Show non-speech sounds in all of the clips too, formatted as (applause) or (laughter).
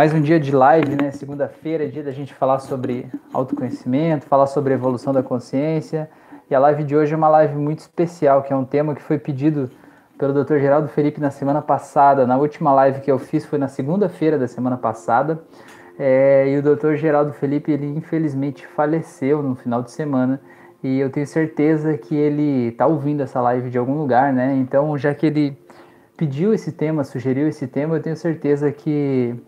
mais um dia de live, né? Segunda-feira dia da gente falar sobre autoconhecimento, falar sobre evolução da consciência. E a live de hoje é uma live muito especial, que é um tema que foi pedido pelo Dr. Geraldo Felipe na semana passada. Na última live que eu fiz foi na segunda-feira da semana passada. É, e o Dr. Geraldo Felipe, ele infelizmente faleceu no final de semana. E eu tenho certeza que ele está ouvindo essa live de algum lugar, né? Então, já que ele pediu esse tema, sugeriu esse tema, eu tenho certeza que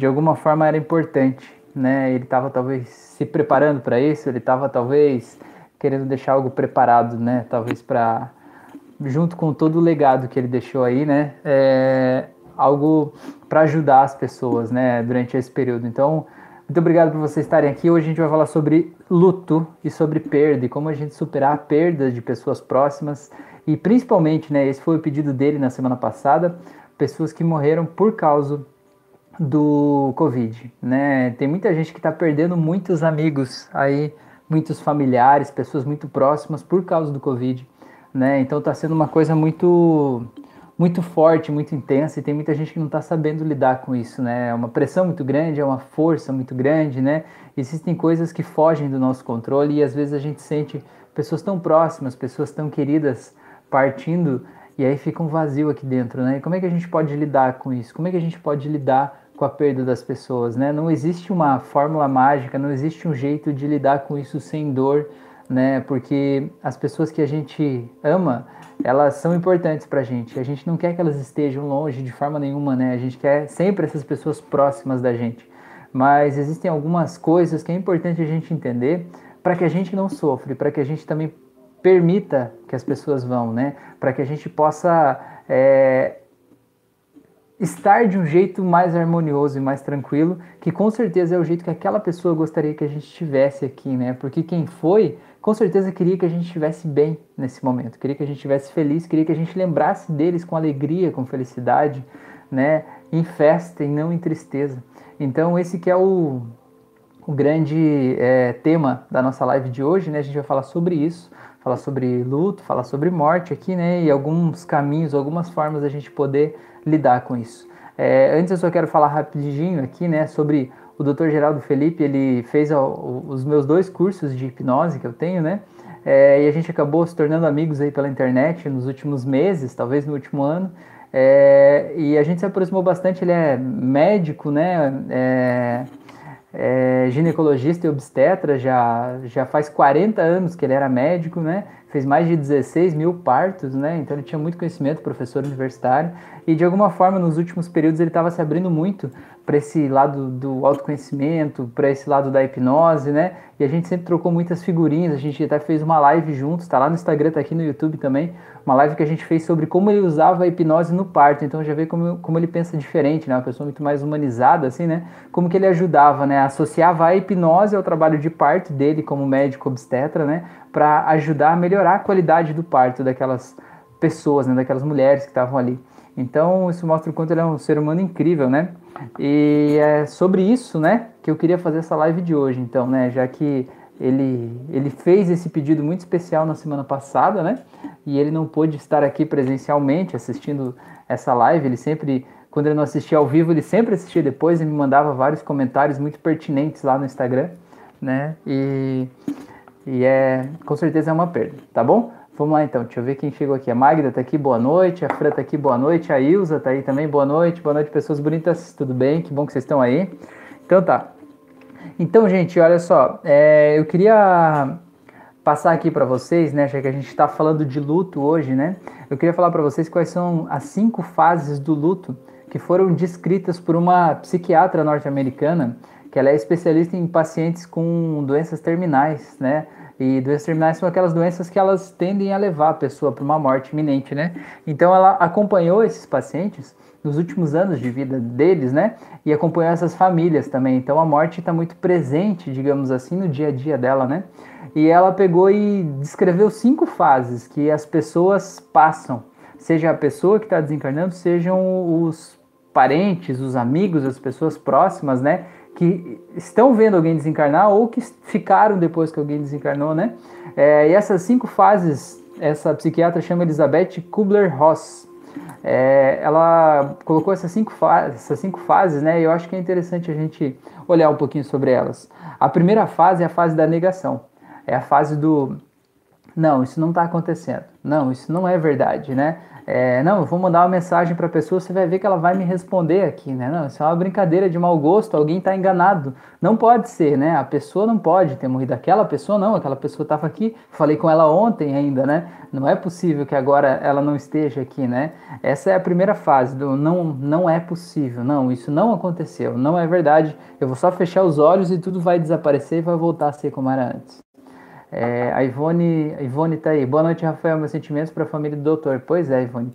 de alguma forma era importante, né? Ele estava talvez se preparando para isso, ele estava talvez querendo deixar algo preparado, né? Talvez para junto com todo o legado que ele deixou aí, né? É, algo para ajudar as pessoas, né? Durante esse período. Então, muito obrigado por vocês estarem aqui. Hoje a gente vai falar sobre luto e sobre perda e como a gente superar a perda de pessoas próximas e principalmente, né? Esse foi o pedido dele na semana passada, pessoas que morreram por causa do Covid, né? Tem muita gente que está perdendo muitos amigos aí, muitos familiares, pessoas muito próximas por causa do Covid, né? Então está sendo uma coisa muito muito forte, muito intensa e tem muita gente que não está sabendo lidar com isso, né? É uma pressão muito grande, é uma força muito grande, né? Existem coisas que fogem do nosso controle e às vezes a gente sente pessoas tão próximas, pessoas tão queridas partindo e aí fica um vazio aqui dentro, né? E como é que a gente pode lidar com isso? Como é que a gente pode lidar com a perda das pessoas, né? Não existe uma fórmula mágica, não existe um jeito de lidar com isso sem dor, né? Porque as pessoas que a gente ama, elas são importantes para a gente. A gente não quer que elas estejam longe de forma nenhuma, né? A gente quer sempre essas pessoas próximas da gente. Mas existem algumas coisas que é importante a gente entender para que a gente não sofre, para que a gente também permita que as pessoas vão, né? Para que a gente possa é, estar de um jeito mais harmonioso e mais tranquilo, que com certeza é o jeito que aquela pessoa gostaria que a gente estivesse aqui, né? Porque quem foi, com certeza queria que a gente estivesse bem nesse momento, queria que a gente estivesse feliz, queria que a gente lembrasse deles com alegria, com felicidade, né? Em festa e não em tristeza. Então esse que é o, o grande é, tema da nossa live de hoje, né? A gente vai falar sobre isso, falar sobre luto, falar sobre morte aqui, né? E alguns caminhos, algumas formas da gente poder lidar com isso. É, antes eu só quero falar rapidinho aqui, né, sobre o Dr. Geraldo Felipe, ele fez os meus dois cursos de hipnose que eu tenho, né, é, e a gente acabou se tornando amigos aí pela internet nos últimos meses, talvez no último ano, é, e a gente se aproximou bastante, ele é médico, né, é, é, ginecologista e obstetra, já, já faz 40 anos que ele era médico, né? Fez mais de 16 mil partos, né? Então ele tinha muito conhecimento, professor universitário, e de alguma forma nos últimos períodos ele estava se abrindo muito para esse lado do autoconhecimento, para esse lado da hipnose, né? E a gente sempre trocou muitas figurinhas, a gente até fez uma live juntos, tá lá no Instagram, tá aqui no YouTube também, uma live que a gente fez sobre como ele usava a hipnose no parto. Então já vê como, como ele pensa diferente, né? Uma pessoa muito mais humanizada, assim, né? Como que ele ajudava, né? Associava a hipnose ao trabalho de parto dele como médico obstetra, né? Para ajudar a melhorar a qualidade do parto daquelas pessoas, né? Daquelas mulheres que estavam ali. Então isso mostra o quanto ele é um ser humano incrível, né? E é sobre isso, né, que eu queria fazer essa live de hoje, então, né, já que ele, ele fez esse pedido muito especial na semana passada, né? E ele não pôde estar aqui presencialmente assistindo essa live. Ele sempre, quando ele não assistia ao vivo, ele sempre assistia depois e me mandava vários comentários muito pertinentes lá no Instagram, né? E, e é, com certeza é uma perda, tá bom? Vamos lá então, deixa eu ver quem chegou aqui. A Magda tá aqui, boa noite. A Fran tá aqui, boa noite. A Ilza tá aí também, boa noite. Boa noite, pessoas bonitas, tudo bem? Que bom que vocês estão aí. Então tá. Então, gente, olha só. É, eu queria passar aqui para vocês, né, já que a gente está falando de luto hoje, né? Eu queria falar para vocês quais são as cinco fases do luto que foram descritas por uma psiquiatra norte-americana, que ela é especialista em pacientes com doenças terminais, né? E doenças terminais são aquelas doenças que elas tendem a levar a pessoa para uma morte iminente, né? Então ela acompanhou esses pacientes nos últimos anos de vida deles, né? E acompanhou essas famílias também. Então a morte está muito presente, digamos assim, no dia a dia dela, né? E ela pegou e descreveu cinco fases que as pessoas passam, seja a pessoa que está desencarnando, sejam os parentes, os amigos, as pessoas próximas, né? Que estão vendo alguém desencarnar ou que ficaram depois que alguém desencarnou, né? É, e essas cinco fases, essa psiquiatra chama Elizabeth Kubler-Ross. é, ela colocou essas cinco, essas cinco fases, né? E eu acho que é interessante a gente olhar um pouquinho sobre elas. A primeira fase é a fase da negação. É a fase do não, isso não está acontecendo. Não, isso não é verdade, né? É, não, eu vou mandar uma mensagem para a pessoa, você vai ver que ela vai me responder aqui, né? Não, isso é uma brincadeira de mau gosto, alguém está enganado. Não pode ser, né? A pessoa não pode ter morrido. Aquela pessoa não, aquela pessoa estava aqui, falei com ela ontem ainda, né? Não é possível que agora ela não esteja aqui, né? Essa é a primeira fase do não, não é possível, não, isso não aconteceu, não é verdade. Eu vou só fechar os olhos e tudo vai desaparecer e vai voltar a ser como era antes. É, a Ivone, a Ivone tá aí. Boa noite, Rafael. Meus sentimentos para a família do doutor. Pois é, Ivone.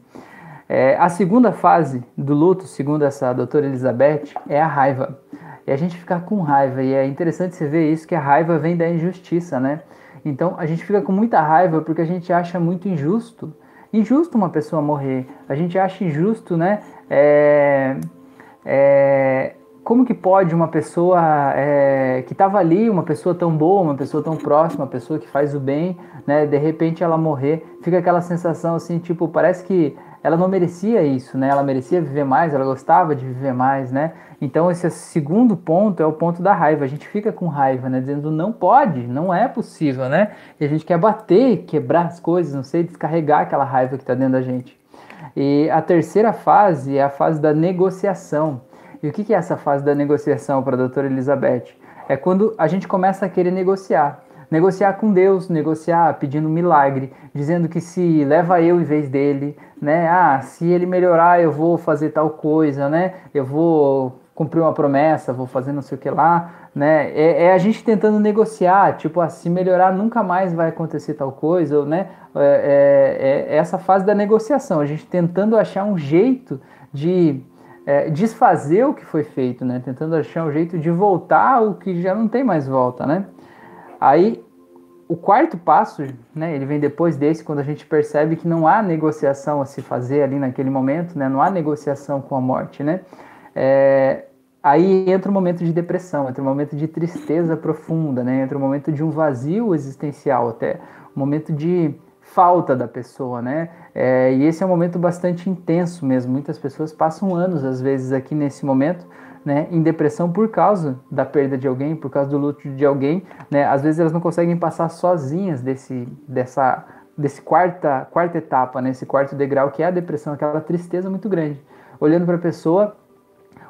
É, a segunda fase do luto, segundo essa doutora Elizabeth, é a raiva. E a gente ficar com raiva. E é interessante você ver isso, que a raiva vem da injustiça, né? Então a gente fica com muita raiva porque a gente acha muito injusto. Injusto uma pessoa morrer. A gente acha injusto, né? É, é, como que pode uma pessoa é, que estava ali, uma pessoa tão boa, uma pessoa tão próxima, uma pessoa que faz o bem, né, de repente ela morrer, fica aquela sensação assim, tipo, parece que ela não merecia isso, né? Ela merecia viver mais, ela gostava de viver mais, né? Então esse segundo ponto é o ponto da raiva. A gente fica com raiva, né? Dizendo não pode, não é possível, né? E a gente quer bater, quebrar as coisas, não sei, descarregar aquela raiva que está dentro da gente. E a terceira fase é a fase da negociação. E o que é essa fase da negociação para a doutora Elizabeth? É quando a gente começa a querer negociar. Negociar com Deus, negociar pedindo milagre, dizendo que se leva eu em vez dele, né? Ah, se ele melhorar, eu vou fazer tal coisa, né? Eu vou cumprir uma promessa, vou fazer não sei o que lá, né? É, é a gente tentando negociar, tipo, ah, se melhorar nunca mais vai acontecer tal coisa, né? É, é, é essa fase da negociação, a gente tentando achar um jeito de é, desfazer o que foi feito, né? Tentando achar um jeito de voltar o que já não tem mais volta, né? Aí o quarto passo, né? Ele vem depois desse, quando a gente percebe que não há negociação a se fazer ali naquele momento, né? Não há negociação com a morte, né? É, aí entra o momento de depressão, entra um momento de tristeza profunda, né? Entra um momento de um vazio existencial até, um momento de falta da pessoa, né? É, e esse é um momento bastante intenso mesmo. Muitas pessoas passam anos, às vezes, aqui nesse momento, né, em depressão por causa da perda de alguém, por causa do luto de alguém, né? Às vezes elas não conseguem passar sozinhas desse, dessa, desse quarta, quarta etapa, né? Esse quarto degrau que é a depressão, aquela tristeza muito grande. Olhando para a pessoa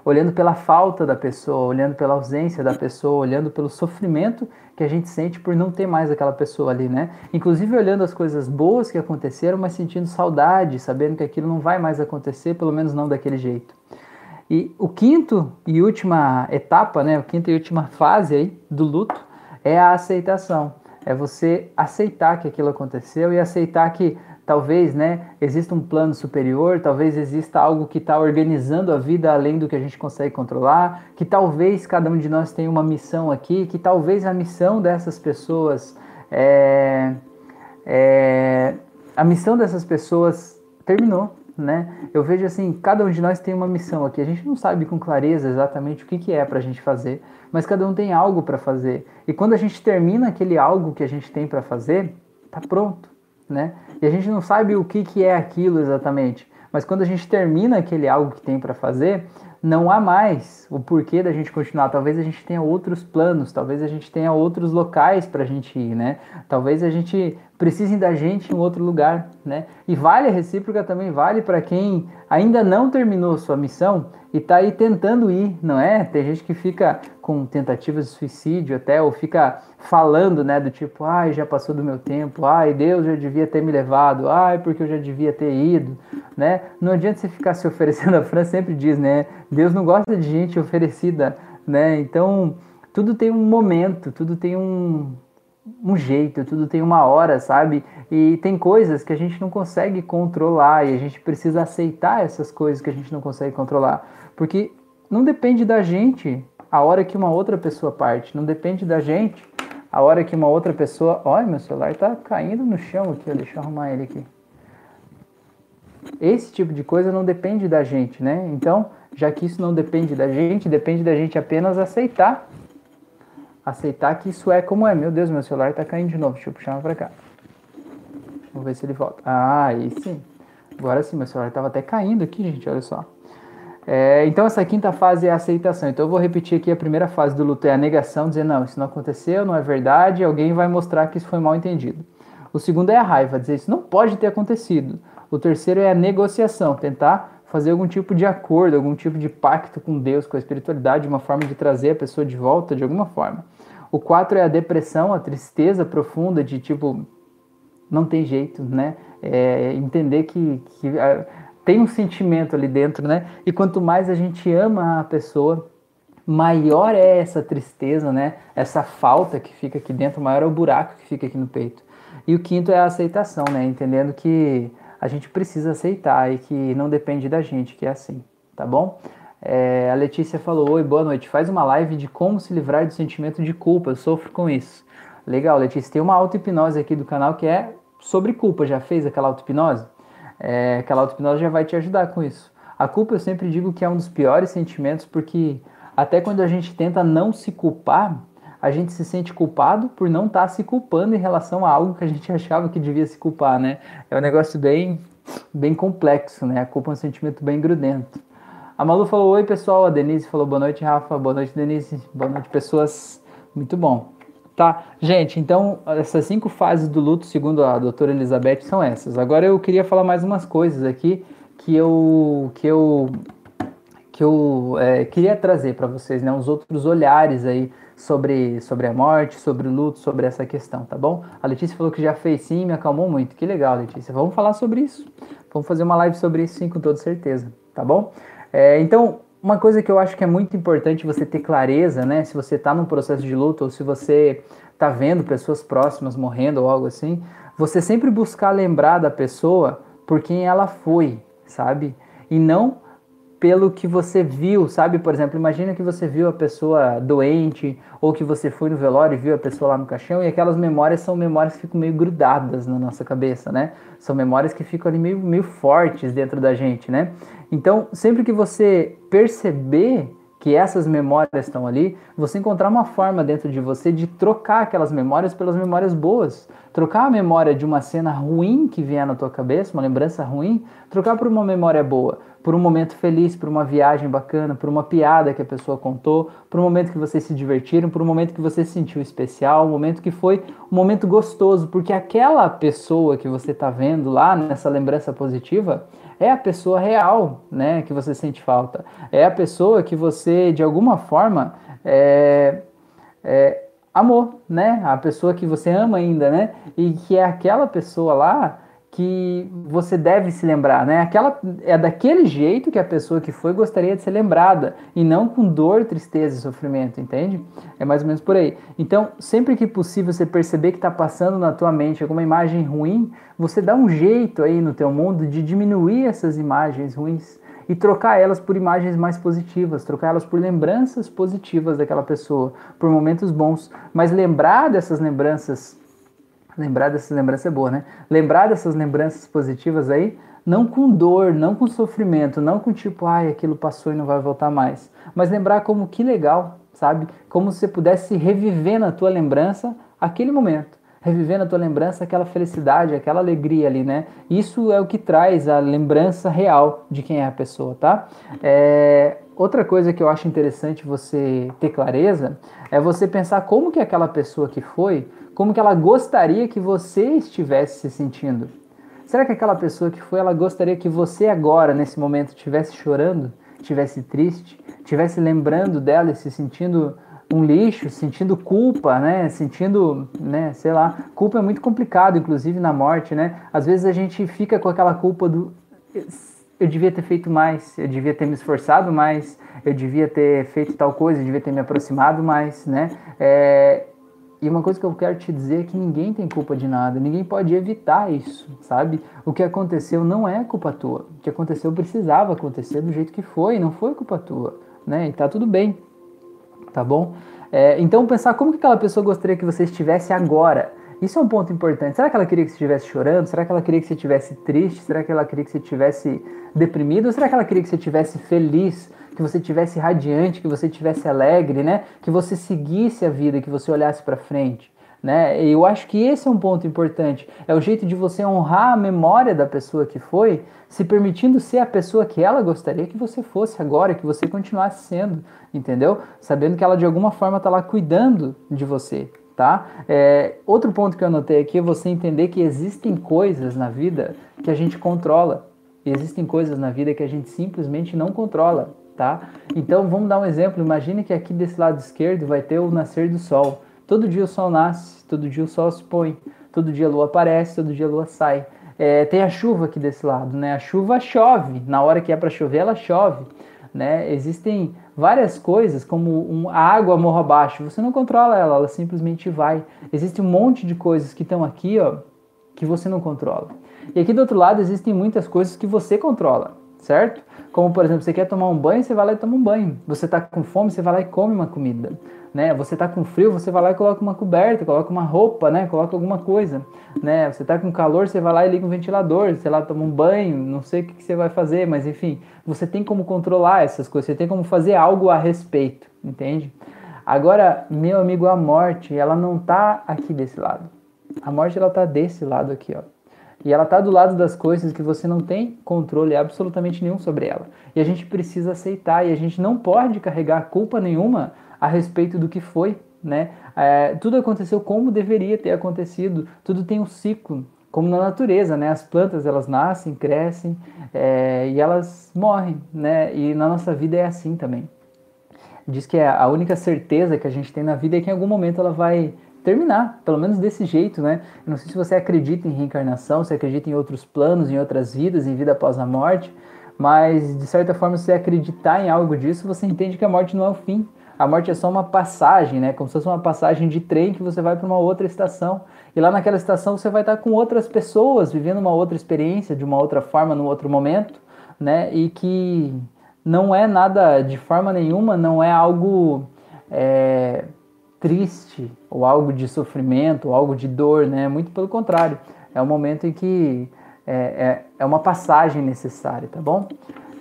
olhando pela falta da pessoa, olhando pela ausência da pessoa, olhando pelo sofrimento que a gente sente por não ter mais aquela pessoa ali, né? Inclusive olhando as coisas boas que aconteceram, mas sentindo saudade, sabendo que aquilo não vai mais acontecer, pelo menos não daquele jeito. E o quinto e última etapa, né, a quinta e última fase aí do luto é a aceitação. É você aceitar que aquilo aconteceu e aceitar que talvez né, exista um plano superior, talvez exista algo que está organizando a vida além do que a gente consegue controlar, que talvez cada um de nós tenha uma missão aqui, que talvez a missão dessas pessoas é, é, a missão dessas pessoas terminou, né? Eu vejo assim, cada um de nós tem uma missão aqui. A gente não sabe com clareza exatamente o que, que é para a gente fazer, mas cada um tem algo para fazer. E quando a gente termina aquele algo que a gente tem para fazer, tá pronto, né? E a gente não sabe o que, que é aquilo exatamente. Mas quando a gente termina aquele algo que tem para fazer, não há mais o porquê da gente continuar. Talvez a gente tenha outros planos, talvez a gente tenha outros locais para a gente ir, né? Talvez a gente precise da gente em outro lugar, né? E vale a recíproca também vale para quem ainda não terminou sua missão e está aí tentando ir, não é? Tem gente que fica com tentativas de suicídio até, ou fica falando, né, do tipo, ai, já passou do meu tempo, ai, Deus já devia ter me levado, ai, porque eu já devia ter ido, né? Não adianta você ficar (laughs) se oferecendo, a Fran sempre diz, né, Deus não gosta de gente oferecida, né? Então, tudo tem um momento, tudo tem um, um jeito, tudo tem uma hora, sabe? E tem coisas que a gente não consegue controlar e a gente precisa aceitar essas coisas que a gente não consegue controlar. Porque não depende da gente a hora que uma outra pessoa parte, não depende da gente a hora que uma outra pessoa. Olha, meu celular está caindo no chão aqui, deixa eu arrumar ele aqui. Esse tipo de coisa não depende da gente, né? Então, já que isso não depende da gente, depende da gente apenas aceitar. Aceitar que isso é como é. Meu Deus, meu celular está caindo de novo. Deixa eu puxar para cá. Vamos ver se ele volta. Ah, aí sim. Agora sim, meu celular estava até caindo aqui, gente, olha só. É, então, essa quinta fase é a aceitação. Então, eu vou repetir aqui a primeira fase do luto: é a negação, dizer, não, isso não aconteceu, não é verdade, alguém vai mostrar que isso foi mal entendido. O segundo é a raiva, dizer, isso não pode ter acontecido. O terceiro é a negociação, tentar fazer algum tipo de acordo, algum tipo de pacto com Deus, com a espiritualidade, uma forma de trazer a pessoa de volta de alguma forma. O quatro é a depressão, a tristeza profunda de tipo, não tem jeito, né? É, entender que, que tem um sentimento ali dentro, né? E quanto mais a gente ama a pessoa, maior é essa tristeza, né? Essa falta que fica aqui dentro, maior é o buraco que fica aqui no peito. E o quinto é a aceitação, né? Entendendo que a gente precisa aceitar e que não depende da gente, que é assim, tá bom? É, a Letícia falou: Oi, boa noite. Faz uma live de como se livrar do sentimento de culpa. Eu sofro com isso. Legal, Letícia. Tem uma auto-hipnose aqui do canal que é sobre culpa. Já fez aquela auto-hipnose? é, aquela auto-hipnose já vai te ajudar com isso. A culpa eu sempre digo que é um dos piores sentimentos, porque até quando a gente tenta não se culpar, a gente se sente culpado por não estar tá se culpando em relação a algo que a gente achava que devia se culpar, né? É um negócio bem, bem complexo, né? A culpa é um sentimento bem grudento. A Malu falou: Oi, pessoal. A Denise falou: Boa noite, Rafa. Boa noite, Denise. Boa noite, pessoas. Muito bom. Tá, gente, então essas cinco fases do luto, segundo a doutora Elizabeth, são essas. Agora eu queria falar mais umas coisas aqui que eu que eu que eu é, queria trazer para vocês, né, uns outros olhares aí sobre sobre a morte, sobre o luto, sobre essa questão, tá bom? A Letícia falou que já fez sim, me acalmou muito. Que legal, Letícia. Vamos falar sobre isso. Vamos fazer uma live sobre isso sim, com toda certeza, tá bom? É, então uma coisa que eu acho que é muito importante você ter clareza, né? Se você está num processo de luto ou se você está vendo pessoas próximas morrendo ou algo assim, você sempre buscar lembrar da pessoa por quem ela foi, sabe? E não pelo que você viu, sabe? Por exemplo, imagina que você viu a pessoa doente ou que você foi no velório e viu a pessoa lá no caixão e aquelas memórias são memórias que ficam meio grudadas na nossa cabeça, né? São memórias que ficam ali meio, meio fortes dentro da gente, né? Então, sempre que você perceber que essas memórias estão ali, você encontrar uma forma dentro de você de trocar aquelas memórias pelas memórias boas. Trocar a memória de uma cena ruim que vier na tua cabeça, uma lembrança ruim, trocar por uma memória boa, por um momento feliz, por uma viagem bacana, por uma piada que a pessoa contou, por um momento que vocês se divertiram, por um momento que você se sentiu especial, um momento que foi um momento gostoso, porque aquela pessoa que você está vendo lá nessa lembrança positiva, é a pessoa real, né, que você sente falta. É a pessoa que você, de alguma forma, é, é, amou, né? A pessoa que você ama ainda, né? E que é aquela pessoa lá que você deve se lembrar, né? Aquela é daquele jeito que a pessoa que foi gostaria de ser lembrada e não com dor, tristeza e sofrimento, entende? É mais ou menos por aí. Então, sempre que possível você perceber que está passando na tua mente alguma imagem ruim, você dá um jeito aí no teu mundo de diminuir essas imagens ruins e trocar elas por imagens mais positivas, trocar elas por lembranças positivas daquela pessoa, por momentos bons, mas lembrar dessas lembranças Lembrar dessas lembranças é boa, né? Lembrar dessas lembranças positivas aí, não com dor, não com sofrimento, não com tipo, ai, aquilo passou e não vai voltar mais. Mas lembrar como que legal, sabe? Como se você pudesse reviver na tua lembrança aquele momento. Reviver na tua lembrança aquela felicidade, aquela alegria ali, né? Isso é o que traz a lembrança real de quem é a pessoa, tá? É, outra coisa que eu acho interessante você ter clareza é você pensar como que aquela pessoa que foi como que ela gostaria que você estivesse se sentindo. Será que aquela pessoa que foi, ela gostaria que você agora, nesse momento, estivesse chorando, estivesse triste, estivesse lembrando dela e se sentindo um lixo, sentindo culpa, né? Sentindo, né, sei lá, culpa é muito complicado, inclusive na morte, né? Às vezes a gente fica com aquela culpa do eu devia ter feito mais, eu devia ter me esforçado mais, eu devia ter feito tal coisa, eu devia ter me aproximado mais, né? É, e uma coisa que eu quero te dizer é que ninguém tem culpa de nada, ninguém pode evitar isso, sabe? O que aconteceu não é culpa tua. O que aconteceu precisava acontecer do jeito que foi, não foi culpa tua, né? E tá tudo bem, tá bom? É, então pensar como que aquela pessoa gostaria que você estivesse agora. Isso é um ponto importante. Será que ela queria que você estivesse chorando? Será que ela queria que você estivesse triste? Será que ela queria que você estivesse deprimido? Ou será que ela queria que você estivesse feliz? que você tivesse radiante, que você tivesse alegre, né? Que você seguisse a vida, que você olhasse para frente, Né? Eu acho que esse é um ponto importante. É o jeito de você honrar a memória da pessoa que foi, se permitindo ser a pessoa que ela gostaria que você fosse agora, que você continuasse sendo, entendeu? Sabendo que ela de alguma forma está lá cuidando de você, tá? É, outro ponto que eu anotei aqui é você entender que existem coisas na vida que a gente controla e existem coisas na vida que a gente simplesmente não controla, tá? Então vamos dar um exemplo. Imagine que aqui desse lado esquerdo vai ter o nascer do sol. Todo dia o sol nasce, todo dia o sol se põe, todo dia a lua aparece, todo dia a lua sai. É, tem a chuva aqui desse lado, né? A chuva chove, na hora que é para chover, ela chove, né? Existem várias coisas, como um, a água morro abaixo, você não controla ela, ela simplesmente vai. Existe um monte de coisas que estão aqui, ó, que você não controla. E aqui do outro lado existem muitas coisas que você controla, certo? Como, por exemplo, você quer tomar um banho, você vai lá e toma um banho. Você está com fome, você vai lá e come uma comida. Né? Você está com frio, você vai lá e coloca uma coberta, coloca uma roupa, né? Coloca alguma coisa. Né? Você está com calor, você vai lá e liga um ventilador, sei lá, toma um banho, não sei o que, que você vai fazer, mas enfim, você tem como controlar essas coisas, você tem como fazer algo a respeito, entende? Agora, meu amigo, a morte, ela não está aqui desse lado. A morte, ela está desse lado aqui, ó. E ela está do lado das coisas que você não tem controle absolutamente nenhum sobre ela. E a gente precisa aceitar e a gente não pode carregar culpa nenhuma a respeito do que foi, né? É, tudo aconteceu como deveria ter acontecido. Tudo tem um ciclo, como na natureza, né? As plantas elas nascem, crescem é, e elas morrem, né? E na nossa vida é assim também. Diz que é a única certeza que a gente tem na vida é que em algum momento ela vai terminar, pelo menos desse jeito, né? Eu não sei se você acredita em reencarnação, se acredita em outros planos, em outras vidas, em vida após a morte, mas de certa forma, se você acreditar em algo disso, você entende que a morte não é o fim. A morte é só uma passagem, né? Como se fosse uma passagem de trem que você vai para uma outra estação. E lá naquela estação você vai estar com outras pessoas, vivendo uma outra experiência, de uma outra forma, num outro momento, né? E que não é nada, de forma nenhuma, não é algo é, triste ou algo de sofrimento ou algo de dor, né? Muito pelo contrário, é um momento em que é, é, é uma passagem necessária, tá bom?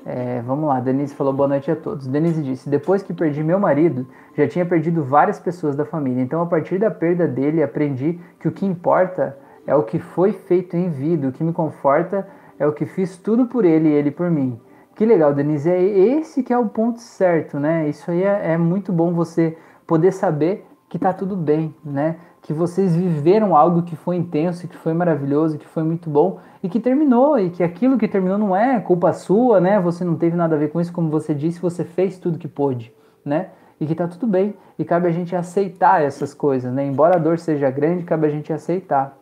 É, vamos lá, Denise falou boa noite a todos. Denise disse: Depois que perdi meu marido, já tinha perdido várias pessoas da família. Então, a partir da perda dele, aprendi que o que importa é o que foi feito em vida. O que me conforta é o que fiz tudo por ele e ele por mim. Que legal, Denise. É esse que é o ponto certo, né? Isso aí é, é muito bom você poder saber que tá tudo bem, né? Que vocês viveram algo que foi intenso, que foi maravilhoso, que foi muito bom e que terminou e que aquilo que terminou não é culpa sua, né? Você não teve nada a ver com isso, como você disse, você fez tudo que pôde, né? E que tá tudo bem e cabe a gente aceitar essas coisas, né? Embora a dor seja grande, cabe a gente aceitar.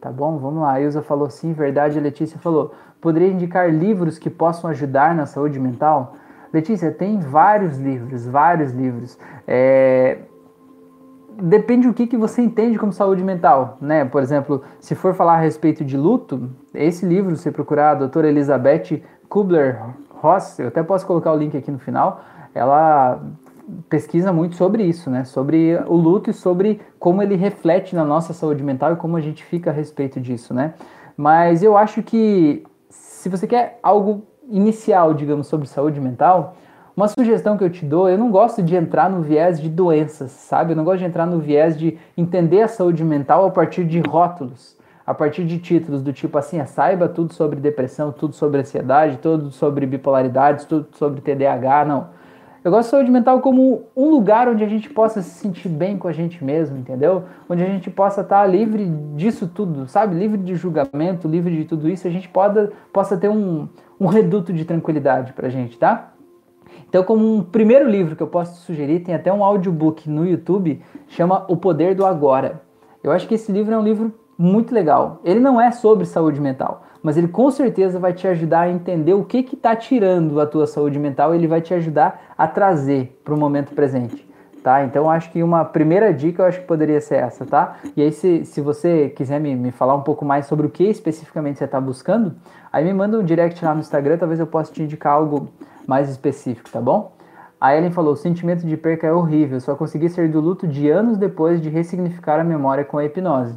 Tá bom? Vamos lá. A Ilza falou sim, verdade. A Letícia falou: poderia indicar livros que possam ajudar na saúde mental? Letícia, tem vários livros, vários livros. É, depende do que, que você entende como saúde mental, né? Por exemplo, se for falar a respeito de luto, esse livro, se procurar a doutora Elizabeth Kubler-Ross, eu até posso colocar o link aqui no final, ela pesquisa muito sobre isso, né? Sobre o luto e sobre como ele reflete na nossa saúde mental e como a gente fica a respeito disso, né? Mas eu acho que se você quer algo inicial, digamos, sobre saúde mental, uma sugestão que eu te dou, eu não gosto de entrar no viés de doenças, sabe? Eu não gosto de entrar no viés de entender a saúde mental a partir de rótulos, a partir de títulos do tipo assim, saiba tudo sobre depressão, tudo sobre ansiedade, tudo sobre bipolaridade, tudo sobre TDAH, não. Eu gosto de saúde mental como um lugar onde a gente possa se sentir bem com a gente mesmo, entendeu? Onde a gente possa estar livre disso tudo, sabe? Livre de julgamento, livre de tudo isso, a gente possa ter um, um reduto de tranquilidade pra gente, tá? Então, como um primeiro livro que eu posso sugerir, tem até um audiobook no YouTube, chama O Poder do Agora. Eu acho que esse livro é um livro muito legal. Ele não é sobre saúde mental, mas ele com certeza vai te ajudar a entender o que está tirando a tua saúde mental ele vai te ajudar a trazer para o momento presente. Tá? Então acho que uma primeira dica eu acho que poderia ser essa, tá? E aí se, se você quiser me, me falar um pouco mais sobre o que especificamente você está buscando, aí me manda um direct lá no Instagram, talvez eu possa te indicar algo mais específico, tá bom? A Ellen falou: o sentimento de perca é horrível, só consegui sair do luto de anos depois de ressignificar a memória com a hipnose.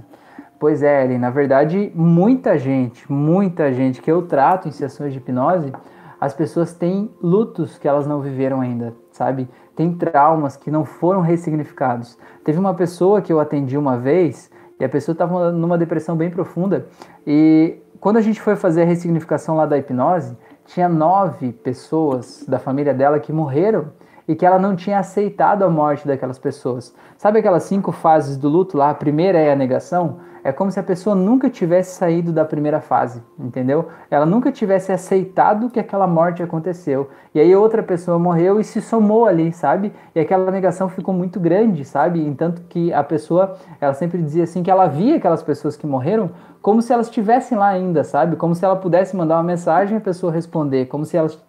Pois é, Ellen, na verdade, muita gente, muita gente que eu trato em sessões de hipnose, as pessoas têm lutos que elas não viveram ainda, sabe? Tem traumas que não foram ressignificados. Teve uma pessoa que eu atendi uma vez e a pessoa estava numa depressão bem profunda e quando a gente foi fazer a ressignificação lá da hipnose, tinha nove pessoas da família dela que morreram e que ela não tinha aceitado a morte daquelas pessoas. Sabe aquelas cinco fases do luto lá? A primeira é a negação. É como se a pessoa nunca tivesse saído da primeira fase, entendeu? Ela nunca tivesse aceitado que aquela morte aconteceu. E aí outra pessoa morreu e se somou ali, sabe? E aquela negação ficou muito grande, sabe? Entanto que a pessoa, ela sempre dizia assim que ela via aquelas pessoas que morreram como se elas estivessem lá ainda, sabe? Como se ela pudesse mandar uma mensagem e a pessoa responder, como se elas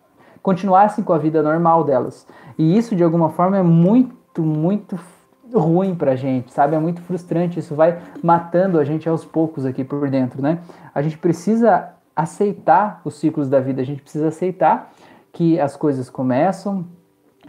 continuassem com a vida normal delas. E isso de alguma forma é muito, muito ruim pra gente, sabe? É muito frustrante, isso vai matando a gente aos poucos aqui por dentro, né? A gente precisa aceitar os ciclos da vida, a gente precisa aceitar que as coisas começam,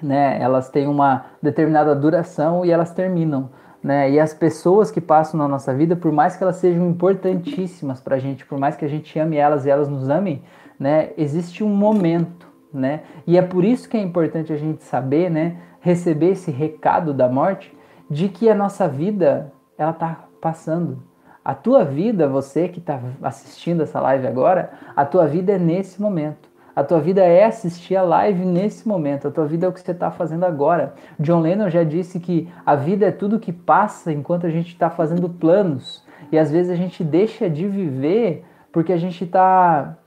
né? Elas têm uma determinada duração e elas terminam, né? E as pessoas que passam na nossa vida, por mais que elas sejam importantíssimas pra gente, por mais que a gente ame elas e elas nos amem, né? Existe um momento, né? E é por isso que é importante a gente saber, né? Receber esse recado da morte, de que a nossa vida ela está passando. A tua vida, você que está assistindo essa live agora, a tua vida é nesse momento. A tua vida é assistir a live nesse momento. A tua vida é o que você está fazendo agora. John Lennon já disse que a vida é tudo que passa enquanto a gente está fazendo planos. E às vezes a gente deixa de viver porque a gente está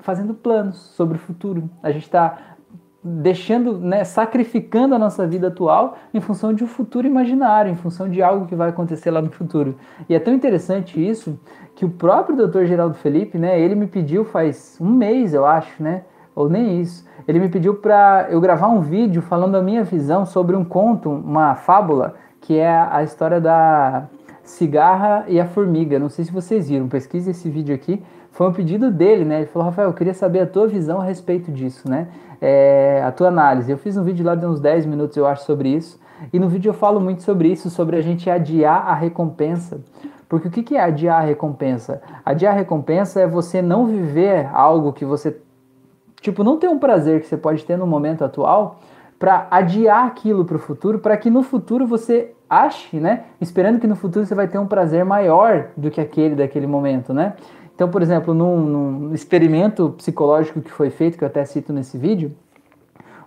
fazendo planos sobre o futuro. A gente está deixando, né, sacrificando a nossa vida atual em função de um futuro imaginário, em função de algo que vai acontecer lá no futuro. E é tão interessante isso que o próprio Dr. Geraldo Felipe, né, ele me pediu faz um mês, eu acho, né, ou nem isso. Ele me pediu para eu gravar um vídeo falando a minha visão sobre um conto, uma fábula, que é a história da cigarra e a formiga. Não sei se vocês viram, pesquise esse vídeo aqui. Foi um pedido dele, né? Ele falou, Rafael, eu queria saber a tua visão a respeito disso, né? é, a tua análise. Eu fiz um vídeo lá de uns 10 minutos, eu acho, sobre isso. E no vídeo eu falo muito sobre isso, sobre a gente adiar a recompensa. Porque o que é adiar a recompensa? Adiar a recompensa é você não viver algo que você. Tipo, não ter um prazer que você pode ter no momento atual para adiar aquilo para o futuro, para que no futuro você ache, né? Esperando que no futuro você vai ter um prazer maior do que aquele daquele momento, né? Então, por exemplo, num, num, experimento psicológico que foi feito, que eu até cito nesse vídeo,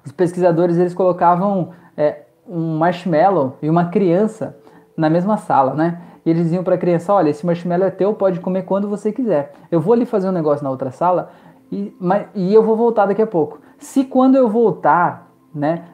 os pesquisadores eles colocavam é, um marshmallow e uma criança na mesma sala, né? E eles diziam para a criança: olha, esse marshmallow é teu, pode comer quando você quiser. Eu vou ali fazer um negócio na outra sala e, mas, e eu vou voltar daqui a pouco. Se quando eu voltar, né,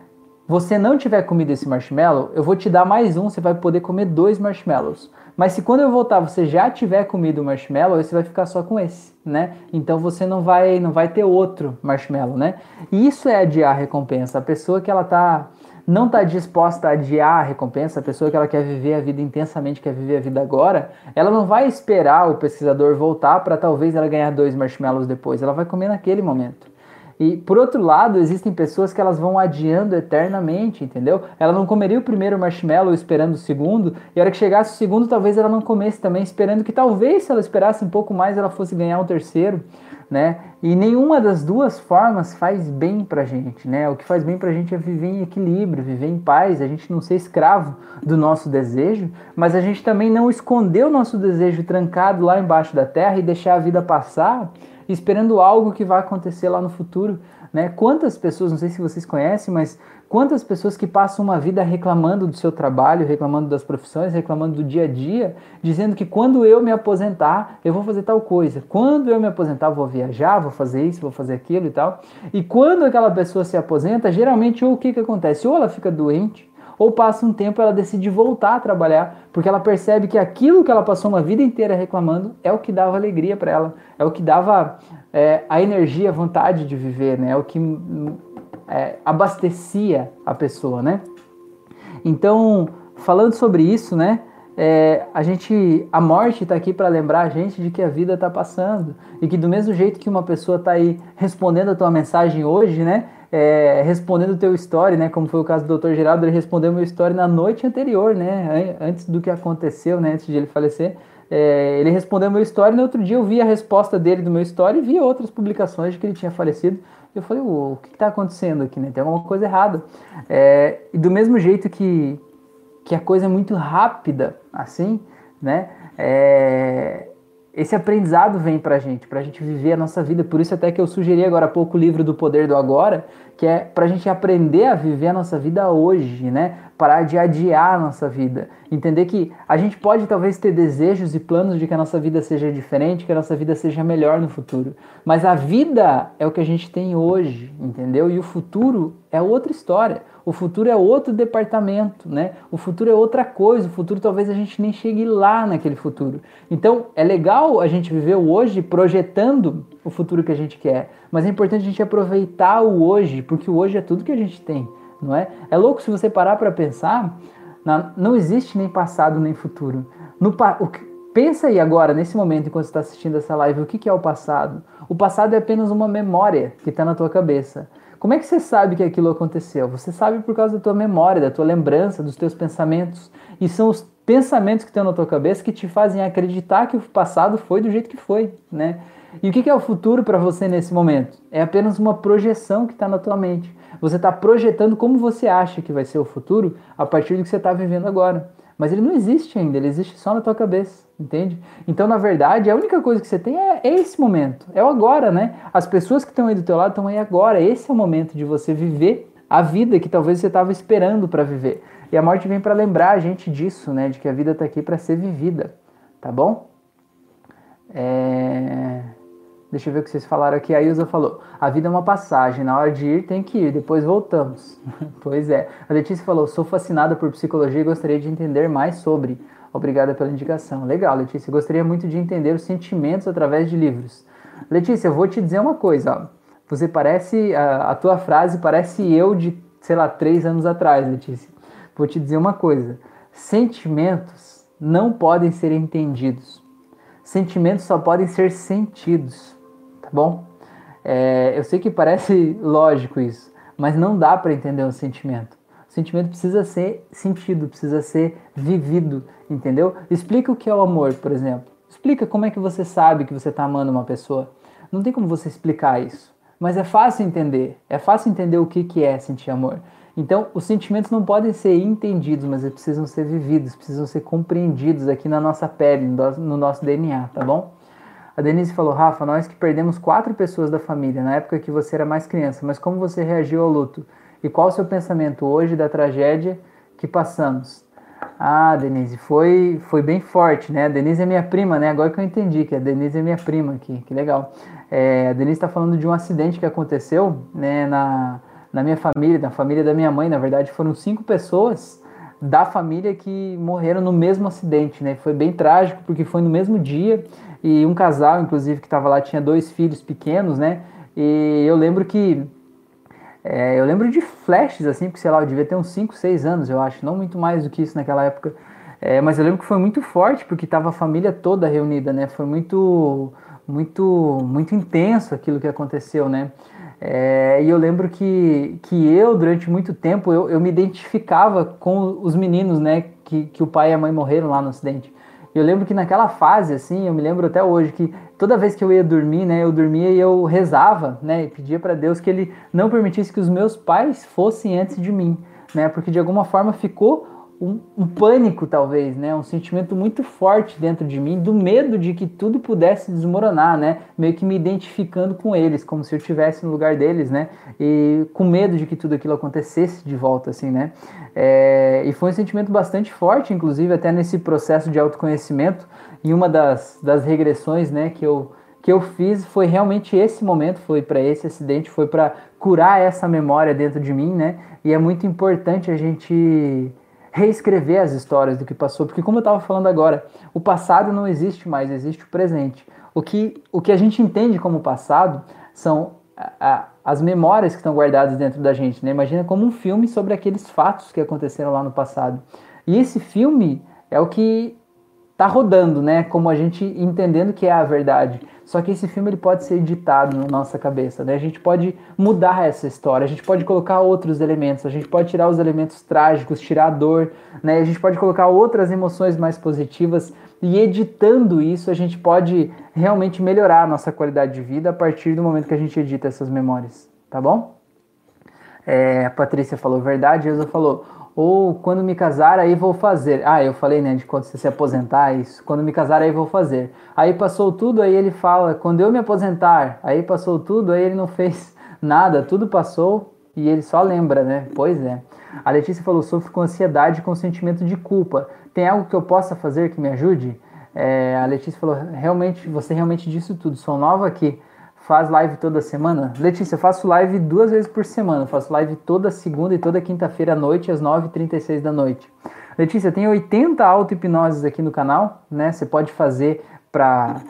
você não tiver comido esse marshmallow, eu vou te dar mais um, você vai poder comer dois marshmallows. Mas se quando eu voltar você já tiver comido o marshmallow, você vai ficar só com esse, né? Então você não vai não vai ter outro marshmallow, né? E isso é adiar a recompensa. A pessoa que ela tá não está disposta a adiar a recompensa, a pessoa que ela quer viver a vida intensamente, quer viver a vida agora, ela não vai esperar o pesquisador voltar para talvez ela ganhar dois marshmallows depois. Ela vai comer naquele momento. E por outro lado, existem pessoas que elas vão adiando eternamente, entendeu? Ela não comeria o primeiro marshmallow esperando o segundo, e a hora que chegasse o segundo, talvez ela não comesse também, esperando que talvez se ela esperasse um pouco mais, ela fosse ganhar o um terceiro, né? E nenhuma das duas formas faz bem pra gente, né? O que faz bem pra gente é viver em equilíbrio, viver em paz, a gente não ser escravo do nosso desejo, mas a gente também não esconder o nosso desejo trancado lá embaixo da terra e deixar a vida passar esperando algo que vai acontecer lá no futuro. Né? Quantas pessoas, não sei se vocês conhecem, mas quantas pessoas que passam uma vida reclamando do seu trabalho, reclamando das profissões, reclamando do dia a dia, dizendo que quando eu me aposentar, eu vou fazer tal coisa. Quando eu me aposentar, vou viajar, vou fazer isso, vou fazer aquilo e tal. E quando aquela pessoa se aposenta, geralmente ou o que, que acontece? Ou ela fica doente, ou passa um tempo ela decide voltar a trabalhar, porque ela percebe que aquilo que ela passou uma vida inteira reclamando é o que dava alegria para ela, é o que dava é, a energia, a vontade de viver, né? É o que é, abastecia a pessoa, né? Então, falando sobre isso, né? É, a gente, a morte está aqui para lembrar a gente de que a vida está passando e que do mesmo jeito que uma pessoa está aí respondendo a tua mensagem hoje, né? É, respondendo o teu story, né? Como foi o caso do Dr. Geraldo, ele respondeu meu story na noite anterior, né? Antes do que aconteceu, né? Antes de ele falecer. É, ele respondeu meu story, no outro dia eu vi a resposta dele do meu story e vi outras publicações de que ele tinha falecido. Eu falei, o que está acontecendo aqui, né? Tem alguma coisa errada. É, e do mesmo jeito que, que a coisa é muito rápida, assim, né? É, esse aprendizado vem pra gente, pra gente viver a nossa vida. Por isso até que eu sugeri agora há pouco o livro do Poder do Agora, que é pra gente aprender a viver a nossa vida hoje, né? Parar de adiar a nossa vida. Entender que a gente pode talvez ter desejos e planos de que a nossa vida seja diferente, que a nossa vida seja melhor no futuro. Mas a vida é o que a gente tem hoje, entendeu? E o futuro é outra história. O futuro é outro departamento, né? O futuro é outra coisa. O futuro talvez a gente nem chegue lá naquele futuro. Então é legal a gente viver o hoje projetando o futuro que a gente quer, mas é importante a gente aproveitar o hoje, porque o hoje é tudo que a gente tem, não é? É louco se você parar para pensar, não existe nem passado nem futuro. No, o, pensa aí agora, nesse momento, enquanto está assistindo essa live, o que, que é o passado? O passado é apenas uma memória que está na tua cabeça. Como é que você sabe que aquilo aconteceu? Você sabe por causa da tua memória, da tua lembrança, dos teus pensamentos. E são os pensamentos que estão na tua cabeça que te fazem acreditar que o passado foi do jeito que foi, né? E o que é o futuro para você nesse momento? É apenas uma projeção que está na tua mente. Você está projetando como você acha que vai ser o futuro a partir do que você está vivendo agora. Mas ele não existe ainda, ele existe só na tua cabeça, entende? Então, na verdade, a única coisa que você tem é, é esse momento, é o agora, né? As pessoas que estão aí do teu lado estão aí agora. Esse é o momento de você viver a vida que talvez você estava esperando para viver. E a morte vem para lembrar a gente disso, né? De que a vida está aqui para ser vivida, tá bom? É... Deixa eu ver o que vocês falaram aqui. A Ilza falou: a vida é uma passagem, na hora de ir tem que ir, depois voltamos. (laughs) pois é. A Letícia falou: sou fascinada por psicologia e gostaria de entender mais sobre. Obrigada pela indicação. Legal, Letícia. Gostaria muito de entender os sentimentos através de livros. Letícia, eu vou te dizer uma coisa. Ó. Você parece. A, a tua frase parece eu de, sei lá, três anos atrás, Letícia. Vou te dizer uma coisa. Sentimentos não podem ser entendidos. Sentimentos só podem ser sentidos tá bom? É, eu sei que parece (laughs) lógico isso, mas não dá para entender um sentimento. O sentimento precisa ser sentido, precisa ser vivido, entendeu? Explica o que é o amor, por exemplo. Explica como é que você sabe que você está amando uma pessoa. Não tem como você explicar isso, mas é fácil entender. É fácil entender o que, que é sentir amor. Então, os sentimentos não podem ser entendidos, mas eles precisam ser vividos, precisam ser compreendidos aqui na nossa pele, no nosso DNA, tá bom? A Denise falou: Rafa, nós que perdemos quatro pessoas da família na época que você era mais criança, mas como você reagiu ao luto? E qual o seu pensamento hoje da tragédia que passamos? Ah, Denise, foi, foi bem forte, né? A Denise é minha prima, né? Agora que eu entendi que a Denise é minha prima aqui, que legal. É, a Denise está falando de um acidente que aconteceu né, na, na minha família, na família da minha mãe, na verdade, foram cinco pessoas da família que morreram no mesmo acidente, né? Foi bem trágico porque foi no mesmo dia e um casal, inclusive, que estava lá tinha dois filhos pequenos, né? E eu lembro que é, eu lembro de flashes assim, porque sei lá, eu devia ter uns 5, 6 anos, eu acho, não muito mais do que isso naquela época. É, mas eu lembro que foi muito forte porque estava a família toda reunida, né? Foi muito, muito, muito intenso aquilo que aconteceu, né? É, e eu lembro que, que eu, durante muito tempo, eu, eu me identificava com os meninos, né? Que, que o pai e a mãe morreram lá no acidente. Eu lembro que naquela fase, assim, eu me lembro até hoje que toda vez que eu ia dormir, né, eu dormia e eu rezava, né, e pedia para Deus que Ele não permitisse que os meus pais fossem antes de mim, né, porque de alguma forma ficou um, um, pânico, talvez, né? Um sentimento muito forte dentro de mim, do medo de que tudo pudesse desmoronar, né? Meio que me identificando com eles, como se eu estivesse no lugar deles, né? E com medo de que tudo aquilo acontecesse de volta, assim, né? É, e foi um sentimento bastante forte, inclusive, até nesse processo de autoconhecimento. E uma das, das regressões, né, que eu, que eu fiz foi realmente esse momento, foi para esse acidente, foi para curar essa memória dentro de mim, né? E é muito importante a gente reescrever as histórias do que passou, porque como eu estava falando agora, o passado não existe mais, existe o presente. O que, o que a gente entende como passado são a, a, as memórias que estão guardadas dentro da gente. Né? Imagina como um filme sobre aqueles fatos que aconteceram lá no passado. E esse filme é o que está rodando, né? Como a gente entendendo que é a verdade. Só que esse filme ele pode ser editado na nossa cabeça, né? A gente pode mudar essa história, a gente pode colocar outros elementos, a gente pode tirar os elementos trágicos, tirar a dor, né? A gente pode colocar outras emoções mais positivas e editando isso a gente pode realmente melhorar a nossa qualidade de vida a partir do momento que a gente edita essas memórias, tá bom? É, a Patrícia falou verdade, a Elza falou, ou quando me casar, aí vou fazer. Ah, eu falei, né, de quando você se aposentar, isso. Quando me casar, aí vou fazer. Aí passou tudo, aí ele fala, quando eu me aposentar, aí passou tudo, aí ele não (laughs) fez nada, tudo passou e ele só lembra, né? Pois é. A Letícia falou, sofro com ansiedade com sentimento de culpa. Tem algo que eu possa fazer que me ajude? É, a Letícia falou, realmente, você realmente disse tudo. Sou nova aqui faz live toda semana? Letícia, eu faço live duas vezes por semana. Eu faço live toda segunda e toda quinta-feira à noite, às 9h36 da noite. Letícia, tem 80 auto-hipnoses aqui no canal, né? Você pode fazer para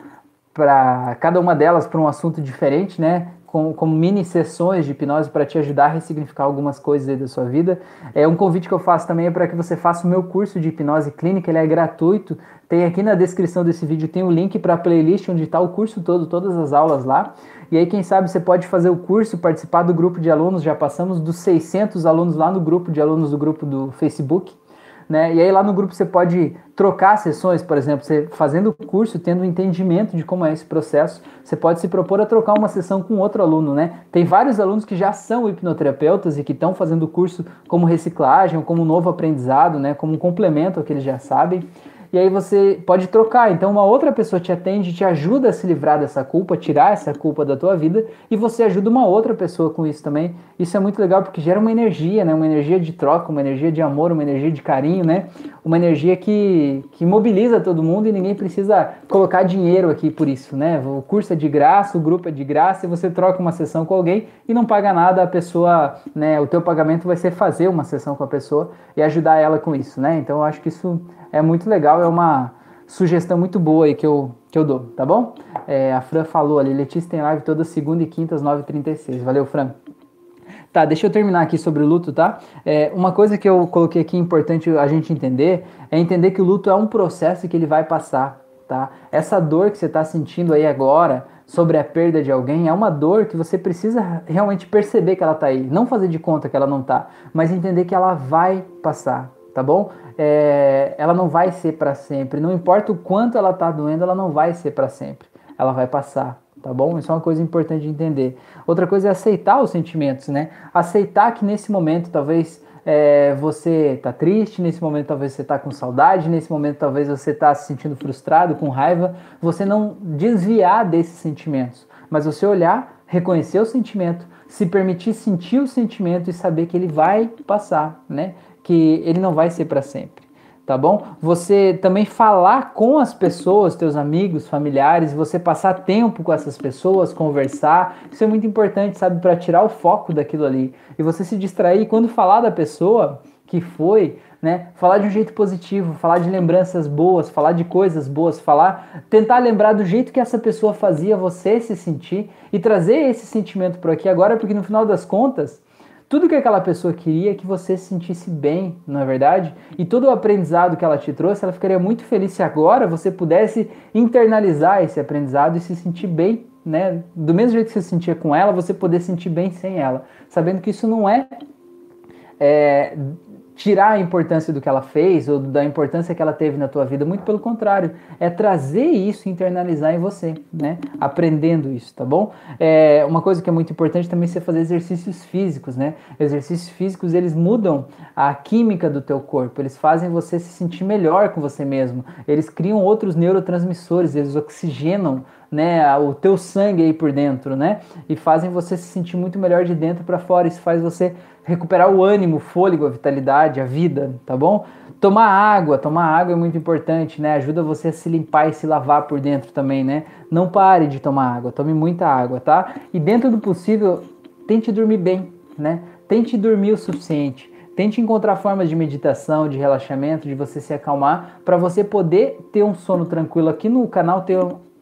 cada uma delas para um assunto diferente, né? Como, como mini sessões de hipnose para te ajudar a ressignificar algumas coisas aí da sua vida. É um convite que eu faço também é para que você faça o meu curso de hipnose clínica, ele é gratuito. Tem aqui na descrição desse vídeo tem o link para a playlist onde está o curso todo, todas as aulas lá. E aí quem sabe você pode fazer o curso, participar do grupo de alunos. Já passamos dos 600 alunos lá no grupo de alunos do grupo do Facebook né? E aí lá no grupo você pode trocar sessões, por exemplo, você fazendo o curso, tendo um entendimento de como é esse processo, você pode se propor a trocar uma sessão com outro aluno, né? Tem vários alunos que já são hipnoterapeutas e que estão fazendo o curso como reciclagem, como novo aprendizado, né? Como um complemento ao que eles já sabem e aí você pode trocar. Então uma outra pessoa te atende, te ajuda a se livrar dessa culpa, tirar essa culpa da tua vida, e você ajuda uma outra pessoa com isso também. Isso é muito legal porque gera uma energia, né? Uma energia de troca, uma energia de amor, uma energia de carinho, né? Uma energia que, que mobiliza todo mundo e ninguém precisa colocar dinheiro aqui por isso, né? O curso é de graça, o grupo é de graça, e você troca uma sessão com alguém e não paga nada, a pessoa, né? O teu pagamento vai ser fazer uma sessão com a pessoa e ajudar ela com isso, né? Então eu acho que isso é muito legal, é uma sugestão muito boa aí que eu, que eu dou, tá bom? É, a Fran falou ali, Letícia tem live toda segunda e quinta às 9h36. Valeu, Fran. Tá, deixa eu terminar aqui sobre o luto, tá? É, uma coisa que eu coloquei aqui importante a gente entender é entender que o luto é um processo que ele vai passar, tá? Essa dor que você está sentindo aí agora sobre a perda de alguém é uma dor que você precisa realmente perceber que ela tá aí, não fazer de conta que ela não tá, mas entender que ela vai passar, tá bom? É, ela não vai ser para sempre. Não importa o quanto ela está doendo, ela não vai ser para sempre. Ela vai passar, tá bom? Isso é uma coisa importante de entender. Outra coisa é aceitar os sentimentos, né? Aceitar que nesse momento talvez é, você está triste, nesse momento talvez você está com saudade, nesse momento talvez você está se sentindo frustrado, com raiva. Você não desviar desses sentimentos, mas você olhar, reconhecer o sentimento, se permitir sentir o sentimento e saber que ele vai passar, né? Que ele não vai ser para sempre, tá bom? Você também falar com as pessoas, teus amigos, familiares, você passar tempo com essas pessoas, conversar, isso é muito importante, sabe, para tirar o foco daquilo ali e você se distrair quando falar da pessoa que foi, né? Falar de um jeito positivo, falar de lembranças boas, falar de coisas boas, falar, tentar lembrar do jeito que essa pessoa fazia você se sentir e trazer esse sentimento por aqui agora, porque no final das contas, tudo que aquela pessoa queria é que você se sentisse bem, não é verdade? E todo o aprendizado que ela te trouxe, ela ficaria muito feliz se agora você pudesse internalizar esse aprendizado e se sentir bem, né? Do mesmo jeito que você se sentia com ela, você poder sentir bem sem ela, sabendo que isso não é, é tirar a importância do que ela fez ou da importância que ela teve na tua vida, muito pelo contrário, é trazer isso, internalizar em você, né? Aprendendo isso, tá bom? É, uma coisa que é muito importante também é você fazer exercícios físicos, né? Exercícios físicos, eles mudam a química do teu corpo, eles fazem você se sentir melhor com você mesmo, eles criam outros neurotransmissores, eles oxigenam né, o teu sangue aí por dentro, né? E fazem você se sentir muito melhor de dentro para fora. Isso faz você recuperar o ânimo, o fôlego, a vitalidade, a vida, tá bom? Tomar água, tomar água é muito importante, né? Ajuda você a se limpar e se lavar por dentro também, né? Não pare de tomar água, tome muita água, tá? E dentro do possível, tente dormir bem, né? Tente dormir o suficiente. Tente encontrar formas de meditação, de relaxamento, de você se acalmar, para você poder ter um sono tranquilo. Aqui no canal tem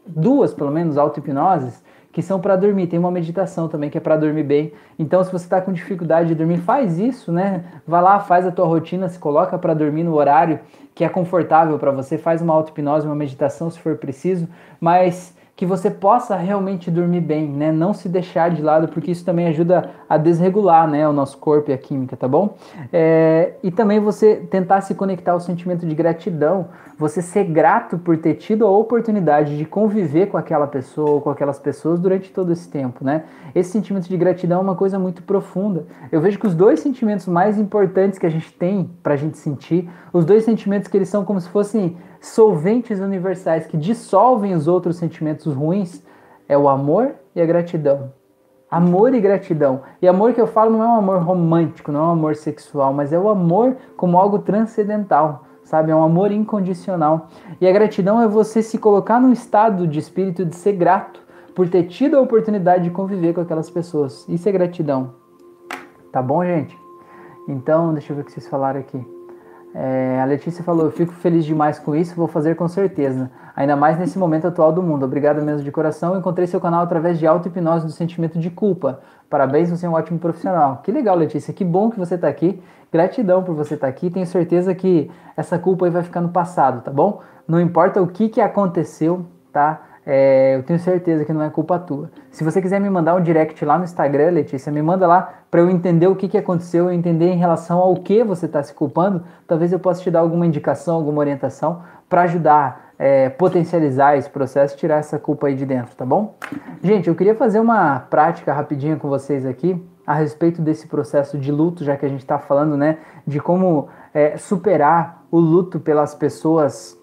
duas, pelo menos, auto-hipnoses que são para dormir. Tem uma meditação também que é para dormir bem. Então, se você está com dificuldade de dormir, faz isso, né? Vai lá, faz a tua rotina, se coloca para dormir no horário que é confortável para você, faz uma auto-hipnose, uma meditação se for preciso, mas que você possa realmente dormir bem, né? Não se deixar de lado, porque isso também ajuda a desregular, né, o nosso corpo e a química, tá bom? É, e também você tentar se conectar ao sentimento de gratidão, você ser grato por ter tido a oportunidade de conviver com aquela pessoa ou com aquelas pessoas durante todo esse tempo, né? Esse sentimento de gratidão é uma coisa muito profunda. Eu vejo que os dois sentimentos mais importantes que a gente tem para a gente sentir, os dois sentimentos que eles são como se fossem solventes universais que dissolvem os outros sentimentos ruins é o amor e a gratidão. Amor e gratidão. E amor que eu falo não é um amor romântico, não é um amor sexual, mas é o amor como algo transcendental, sabe? É um amor incondicional. E a gratidão é você se colocar num estado de espírito de ser grato por ter tido a oportunidade de conviver com aquelas pessoas. Isso é gratidão. Tá bom, gente? Então, deixa eu ver o que vocês falaram aqui. É, a Letícia falou: Eu fico feliz demais com isso, vou fazer com certeza. Ainda mais nesse momento atual do mundo. Obrigado mesmo de coração. Encontrei seu canal através de auto-hipnose do sentimento de culpa. Parabéns, você é um ótimo profissional. Que legal, Letícia. Que bom que você está aqui. Gratidão por você estar tá aqui. Tenho certeza que essa culpa aí vai ficar no passado, tá bom? Não importa o que, que aconteceu, tá? É, eu tenho certeza que não é culpa tua. Se você quiser me mandar um direct lá no Instagram, Letícia, me manda lá para eu entender o que, que aconteceu, eu entender em relação ao que você está se culpando. Talvez eu possa te dar alguma indicação, alguma orientação para ajudar, é, potencializar esse processo, tirar essa culpa aí de dentro, tá bom? Gente, eu queria fazer uma prática rapidinha com vocês aqui a respeito desse processo de luto, já que a gente está falando, né, de como é, superar o luto pelas pessoas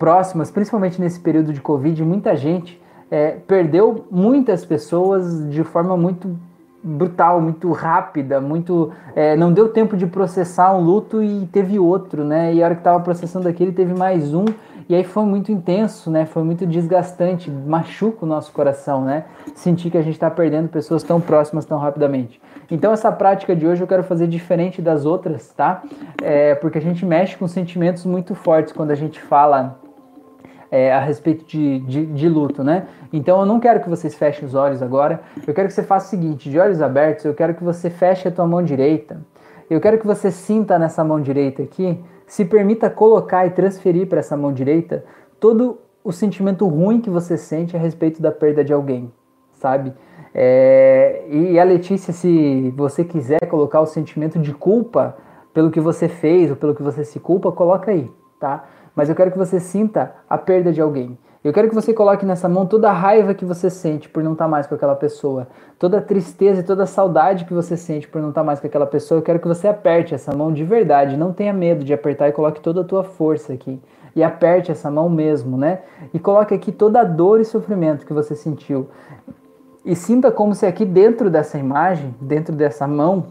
próximas, principalmente nesse período de Covid, muita gente é, perdeu muitas pessoas de forma muito brutal, muito rápida, muito é, não deu tempo de processar um luto e teve outro, né? E a hora que estava processando aquele teve mais um e aí foi muito intenso, né? Foi muito desgastante, machuca o nosso coração, né? Sentir que a gente está perdendo pessoas tão próximas tão rapidamente. Então essa prática de hoje eu quero fazer diferente das outras, tá? É, porque a gente mexe com sentimentos muito fortes quando a gente fala é, a respeito de, de, de, luto, né? Então eu não quero que vocês fechem os olhos agora. Eu quero que você faça o seguinte: de olhos abertos, eu quero que você feche a tua mão direita. Eu quero que você sinta nessa mão direita aqui, se permita colocar e transferir para essa mão direita todo o sentimento ruim que você sente a respeito da perda de alguém, sabe? É, e a Letícia, se você quiser colocar o sentimento de culpa pelo que você fez ou pelo que você se culpa, coloca aí, tá? Mas eu quero que você sinta a perda de alguém. Eu quero que você coloque nessa mão toda a raiva que você sente por não estar tá mais com aquela pessoa, toda a tristeza e toda a saudade que você sente por não estar tá mais com aquela pessoa. Eu quero que você aperte essa mão de verdade, não tenha medo de apertar e coloque toda a tua força aqui. E aperte essa mão mesmo, né? E coloque aqui toda a dor e sofrimento que você sentiu. E sinta como se aqui dentro dessa imagem, dentro dessa mão,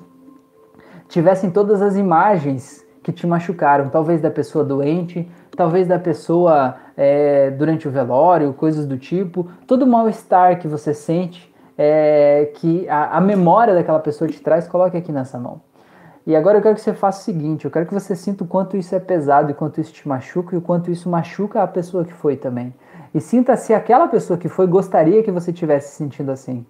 tivessem todas as imagens que te machucaram, talvez da pessoa doente, talvez da pessoa é, durante o velório, coisas do tipo, todo o mal-estar que você sente, é, que a, a, memória daquela pessoa te traz, coloque aqui nessa mão. E agora eu quero que você faça o seguinte: eu quero que você sinta o quanto isso é pesado, e quanto isso te machuca, e o quanto isso machuca a pessoa que foi também. E sinta se aquela pessoa que foi gostaria que você tivesse sentindo assim.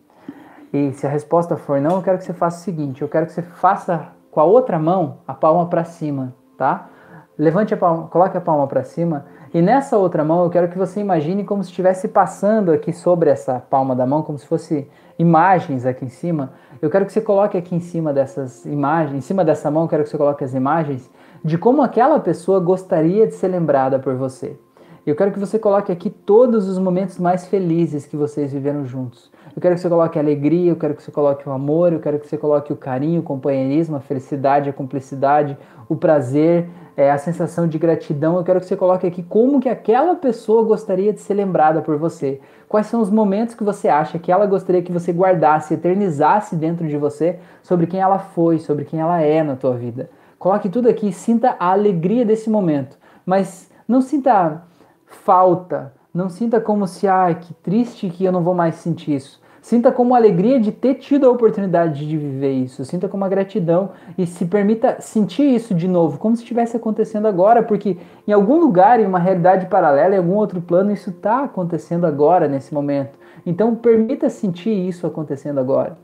E se a resposta for não, eu quero que você faça o seguinte: eu quero que você faça com a outra mão a palma para cima, tá? Levante a palma, coloque a palma para cima e nessa outra mão eu quero que você imagine como se estivesse passando aqui sobre essa palma da mão, como se fosse imagens aqui em cima. Eu quero que você coloque aqui em cima dessas imagens, em cima dessa mão, eu quero que você coloque as imagens de como aquela pessoa gostaria de ser lembrada por você. Eu quero que você coloque aqui todos os momentos mais felizes que vocês viveram juntos. Eu quero que você coloque alegria, eu quero que você coloque o amor, eu quero que você coloque o carinho, o companheirismo, a felicidade, a cumplicidade, o prazer, é, a sensação de gratidão, eu quero que você coloque aqui como que aquela pessoa gostaria de ser lembrada por você. Quais são os momentos que você acha que ela gostaria que você guardasse, eternizasse dentro de você sobre quem ela foi, sobre quem ela é na tua vida. Coloque tudo aqui, sinta a alegria desse momento, mas não sinta falta, não sinta como se, ai, que triste que eu não vou mais sentir isso. Sinta como a alegria de ter tido a oportunidade de viver isso. Sinta como a gratidão e se permita sentir isso de novo, como se estivesse acontecendo agora, porque em algum lugar, em uma realidade paralela, em algum outro plano, isso está acontecendo agora, nesse momento. Então, permita sentir isso acontecendo agora.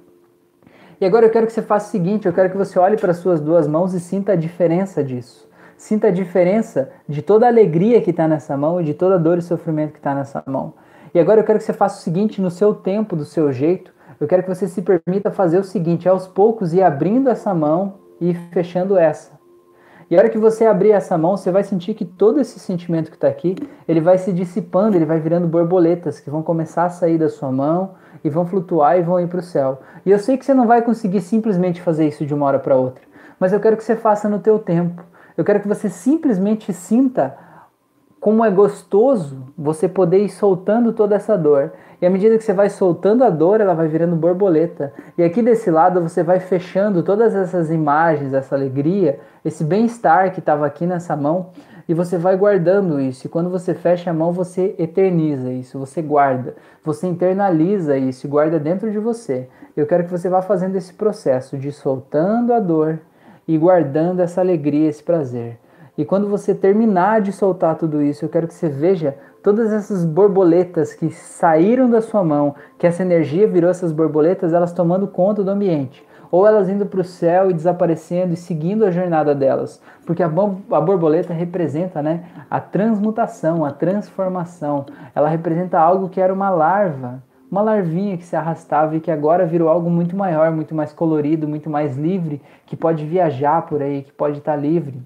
E agora eu quero que você faça o seguinte: eu quero que você olhe para as suas duas mãos e sinta a diferença disso. Sinta a diferença de toda a alegria que está nessa mão e de toda a dor e sofrimento que está nessa mão. E agora eu quero que você faça o seguinte, no seu tempo, do seu jeito, eu quero que você se permita fazer o seguinte, aos poucos ir abrindo essa mão e fechando essa. E a hora que você abrir essa mão, você vai sentir que todo esse sentimento que está aqui, ele vai se dissipando, ele vai virando borboletas que vão começar a sair da sua mão e vão flutuar e vão ir para o céu. E eu sei que você não vai conseguir simplesmente fazer isso de uma hora para outra, mas eu quero que você faça no teu tempo. Eu quero que você simplesmente sinta como é gostoso você poder ir soltando toda essa dor. E à medida que você vai soltando a dor, ela vai virando borboleta. E aqui desse lado você vai fechando todas essas imagens, essa alegria, esse bem-estar que estava aqui nessa mão, e você vai guardando isso. E quando você fecha a mão, você eterniza isso, você guarda, você internaliza isso guarda dentro de você. Eu quero que você vá fazendo esse processo de soltando a dor e guardando essa alegria, esse prazer. E quando você terminar de soltar tudo isso, eu quero que você veja todas essas borboletas que saíram da sua mão, que essa energia virou essas borboletas, elas tomando conta do ambiente. Ou elas indo para o céu e desaparecendo e seguindo a jornada delas. Porque a, a borboleta representa né, a transmutação, a transformação. Ela representa algo que era uma larva, uma larvinha que se arrastava e que agora virou algo muito maior, muito mais colorido, muito mais livre, que pode viajar por aí, que pode estar livre.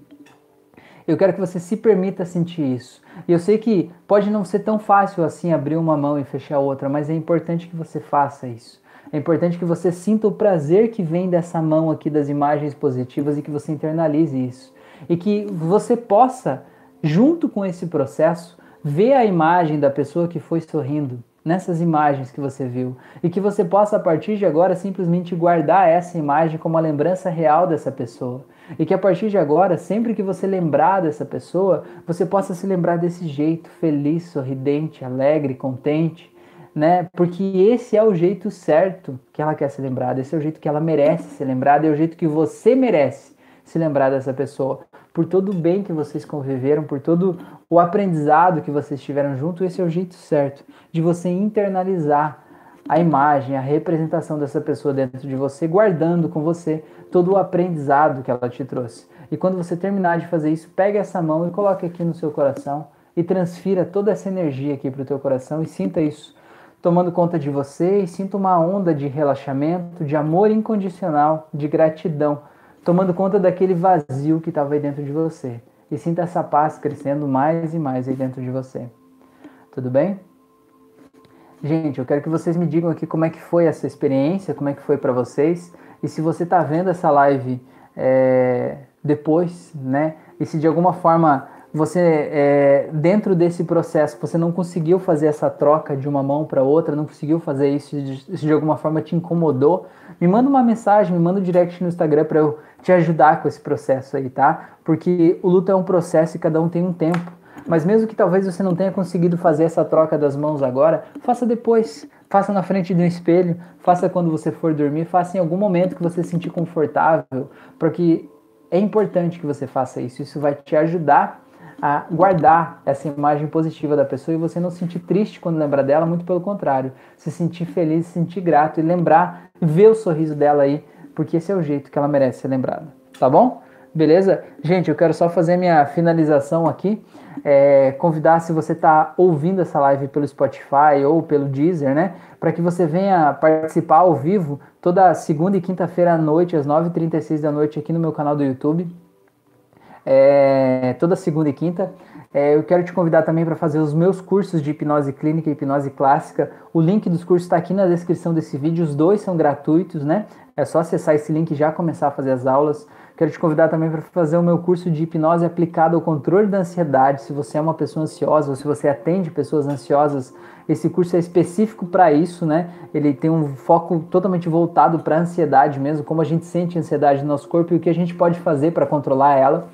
Eu quero que você se permita sentir isso. E eu sei que pode não ser tão fácil assim abrir uma mão e fechar outra, mas é importante que você faça isso. É importante que você sinta o prazer que vem dessa mão aqui das imagens positivas e que você internalize isso. E que você possa, junto com esse processo, ver a imagem da pessoa que foi sorrindo nessas imagens que você viu e que você possa a partir de agora simplesmente guardar essa imagem como a lembrança real dessa pessoa e que a partir de agora, sempre que você lembrar dessa pessoa, você possa se lembrar desse jeito feliz, sorridente, alegre, contente, né? Porque esse é o jeito certo que ela quer ser lembrada, esse é o jeito que ela merece ser lembrada, é o jeito que você merece se lembrar dessa pessoa. Por todo o bem que vocês conviveram, por todo o aprendizado que vocês tiveram junto, esse é o jeito certo de você internalizar a imagem, a representação dessa pessoa dentro de você, guardando com você todo o aprendizado que ela te trouxe. E quando você terminar de fazer isso, pegue essa mão e coloque aqui no seu coração e transfira toda essa energia aqui para o teu coração e sinta isso tomando conta de você e sinta uma onda de relaxamento, de amor incondicional, de gratidão, tomando conta daquele vazio que estava aí dentro de você. E sinta essa paz crescendo mais e mais aí dentro de você. Tudo bem? Gente, eu quero que vocês me digam aqui como é que foi essa experiência, como é que foi para vocês. E se você está vendo essa live é, depois, né? E se de alguma forma você, é, dentro desse processo, você não conseguiu fazer essa troca de uma mão para outra, não conseguiu fazer isso, isso de alguma forma te incomodou, me manda uma mensagem, me manda um direct no Instagram para eu te ajudar com esse processo aí, tá? Porque o luto é um processo e cada um tem um tempo. Mas mesmo que talvez você não tenha conseguido fazer essa troca das mãos agora, faça depois. Faça na frente de um espelho, faça quando você for dormir, faça em algum momento que você se sentir confortável, porque é importante que você faça isso. Isso vai te ajudar a guardar essa imagem positiva da pessoa e você não se sentir triste quando lembrar dela, muito pelo contrário, se sentir feliz, se sentir grato e lembrar, ver o sorriso dela aí, porque esse é o jeito que ela merece ser lembrada, tá bom? Beleza? Gente, eu quero só fazer minha finalização aqui é, convidar, se você está ouvindo essa live pelo Spotify ou pelo Deezer, né, para que você venha participar ao vivo toda segunda e quinta-feira à noite, às 9h36 da noite, aqui no meu canal do YouTube. É, toda segunda e quinta. É, eu quero te convidar também para fazer os meus cursos de hipnose clínica e hipnose clássica. O link dos cursos está aqui na descrição desse vídeo. Os dois são gratuitos, né? É só acessar esse link e já começar a fazer as aulas. Quero te convidar também para fazer o meu curso de hipnose aplicada ao controle da ansiedade. Se você é uma pessoa ansiosa ou se você atende pessoas ansiosas, esse curso é específico para isso, né? Ele tem um foco totalmente voltado para a ansiedade mesmo, como a gente sente a ansiedade no nosso corpo e o que a gente pode fazer para controlar ela.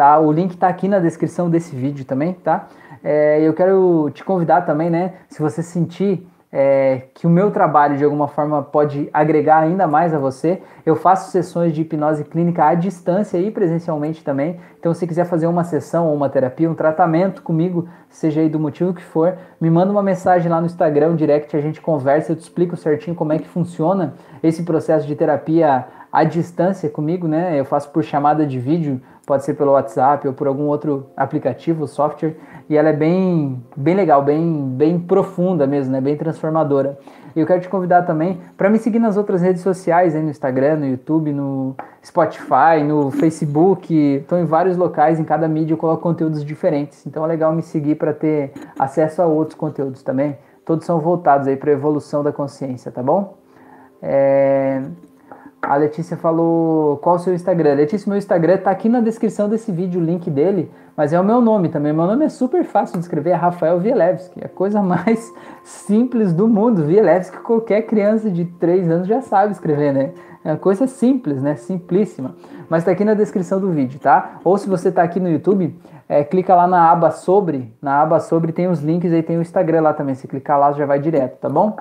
Tá? O link está aqui na descrição desse vídeo também, tá? É, eu quero te convidar também, né? Se você sentir é, que o meu trabalho de alguma forma pode agregar ainda mais a você. Eu faço sessões de hipnose clínica à distância e presencialmente também. Então, se quiser fazer uma sessão ou uma terapia, um tratamento comigo, seja aí do motivo que for, me manda uma mensagem lá no Instagram, direct, a gente conversa, eu te explico certinho como é que funciona esse processo de terapia à distância comigo, né? Eu faço por chamada de vídeo pode ser pelo WhatsApp ou por algum outro aplicativo, software, e ela é bem, bem legal, bem, bem profunda mesmo, né? bem transformadora. E eu quero te convidar também para me seguir nas outras redes sociais, aí no Instagram, no YouTube, no Spotify, no Facebook. Estou em vários locais, em cada mídia eu coloco conteúdos diferentes. Então é legal me seguir para ter acesso a outros conteúdos também. Todos são voltados aí para a evolução da consciência, tá bom? É... A Letícia falou qual o seu Instagram. Letícia, meu Instagram está aqui na descrição desse vídeo, o link dele, mas é o meu nome também. Meu nome é super fácil de escrever, é Rafael Vielewski. É a coisa (laughs) mais simples do mundo. Vielewski, qualquer criança de 3 anos já sabe escrever, né? É uma coisa simples, né? Simplíssima. Mas está aqui na descrição do vídeo, tá? Ou se você está aqui no YouTube, é, clica lá na aba sobre. Na aba sobre tem os links aí, tem o Instagram lá também. Se clicar lá, já vai direto, tá bom?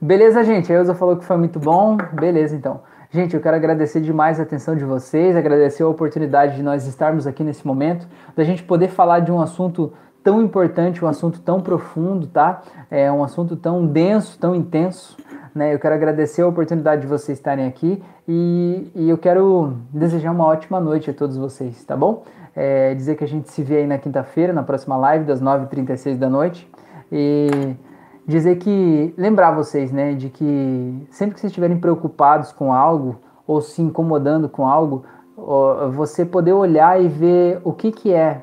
Beleza, gente? A Elza falou que foi muito bom. Beleza, então. Gente, eu quero agradecer demais a atenção de vocês, agradecer a oportunidade de nós estarmos aqui nesse momento, da gente poder falar de um assunto tão importante, um assunto tão profundo, tá? É um assunto tão denso, tão intenso. Né? Eu quero agradecer a oportunidade de vocês estarem aqui e, e eu quero desejar uma ótima noite a todos vocês, tá bom? É, dizer que a gente se vê aí na quinta-feira, na próxima live, das 9h36 da noite. E dizer que lembrar vocês, né, de que sempre que vocês estiverem preocupados com algo ou se incomodando com algo, você poder olhar e ver o que que é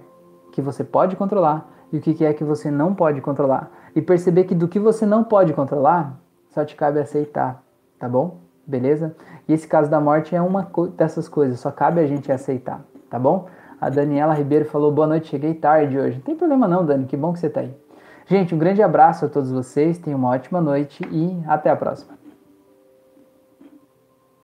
que você pode controlar e o que que é que você não pode controlar e perceber que do que você não pode controlar só te cabe aceitar, tá bom? Beleza? E esse caso da morte é uma dessas coisas, só cabe a gente aceitar, tá bom? A Daniela Ribeiro falou: boa noite, cheguei tarde hoje. Não tem problema não, Dani, que bom que você tá aí. Gente, um grande abraço a todos vocês, tenham uma ótima noite e até a próxima.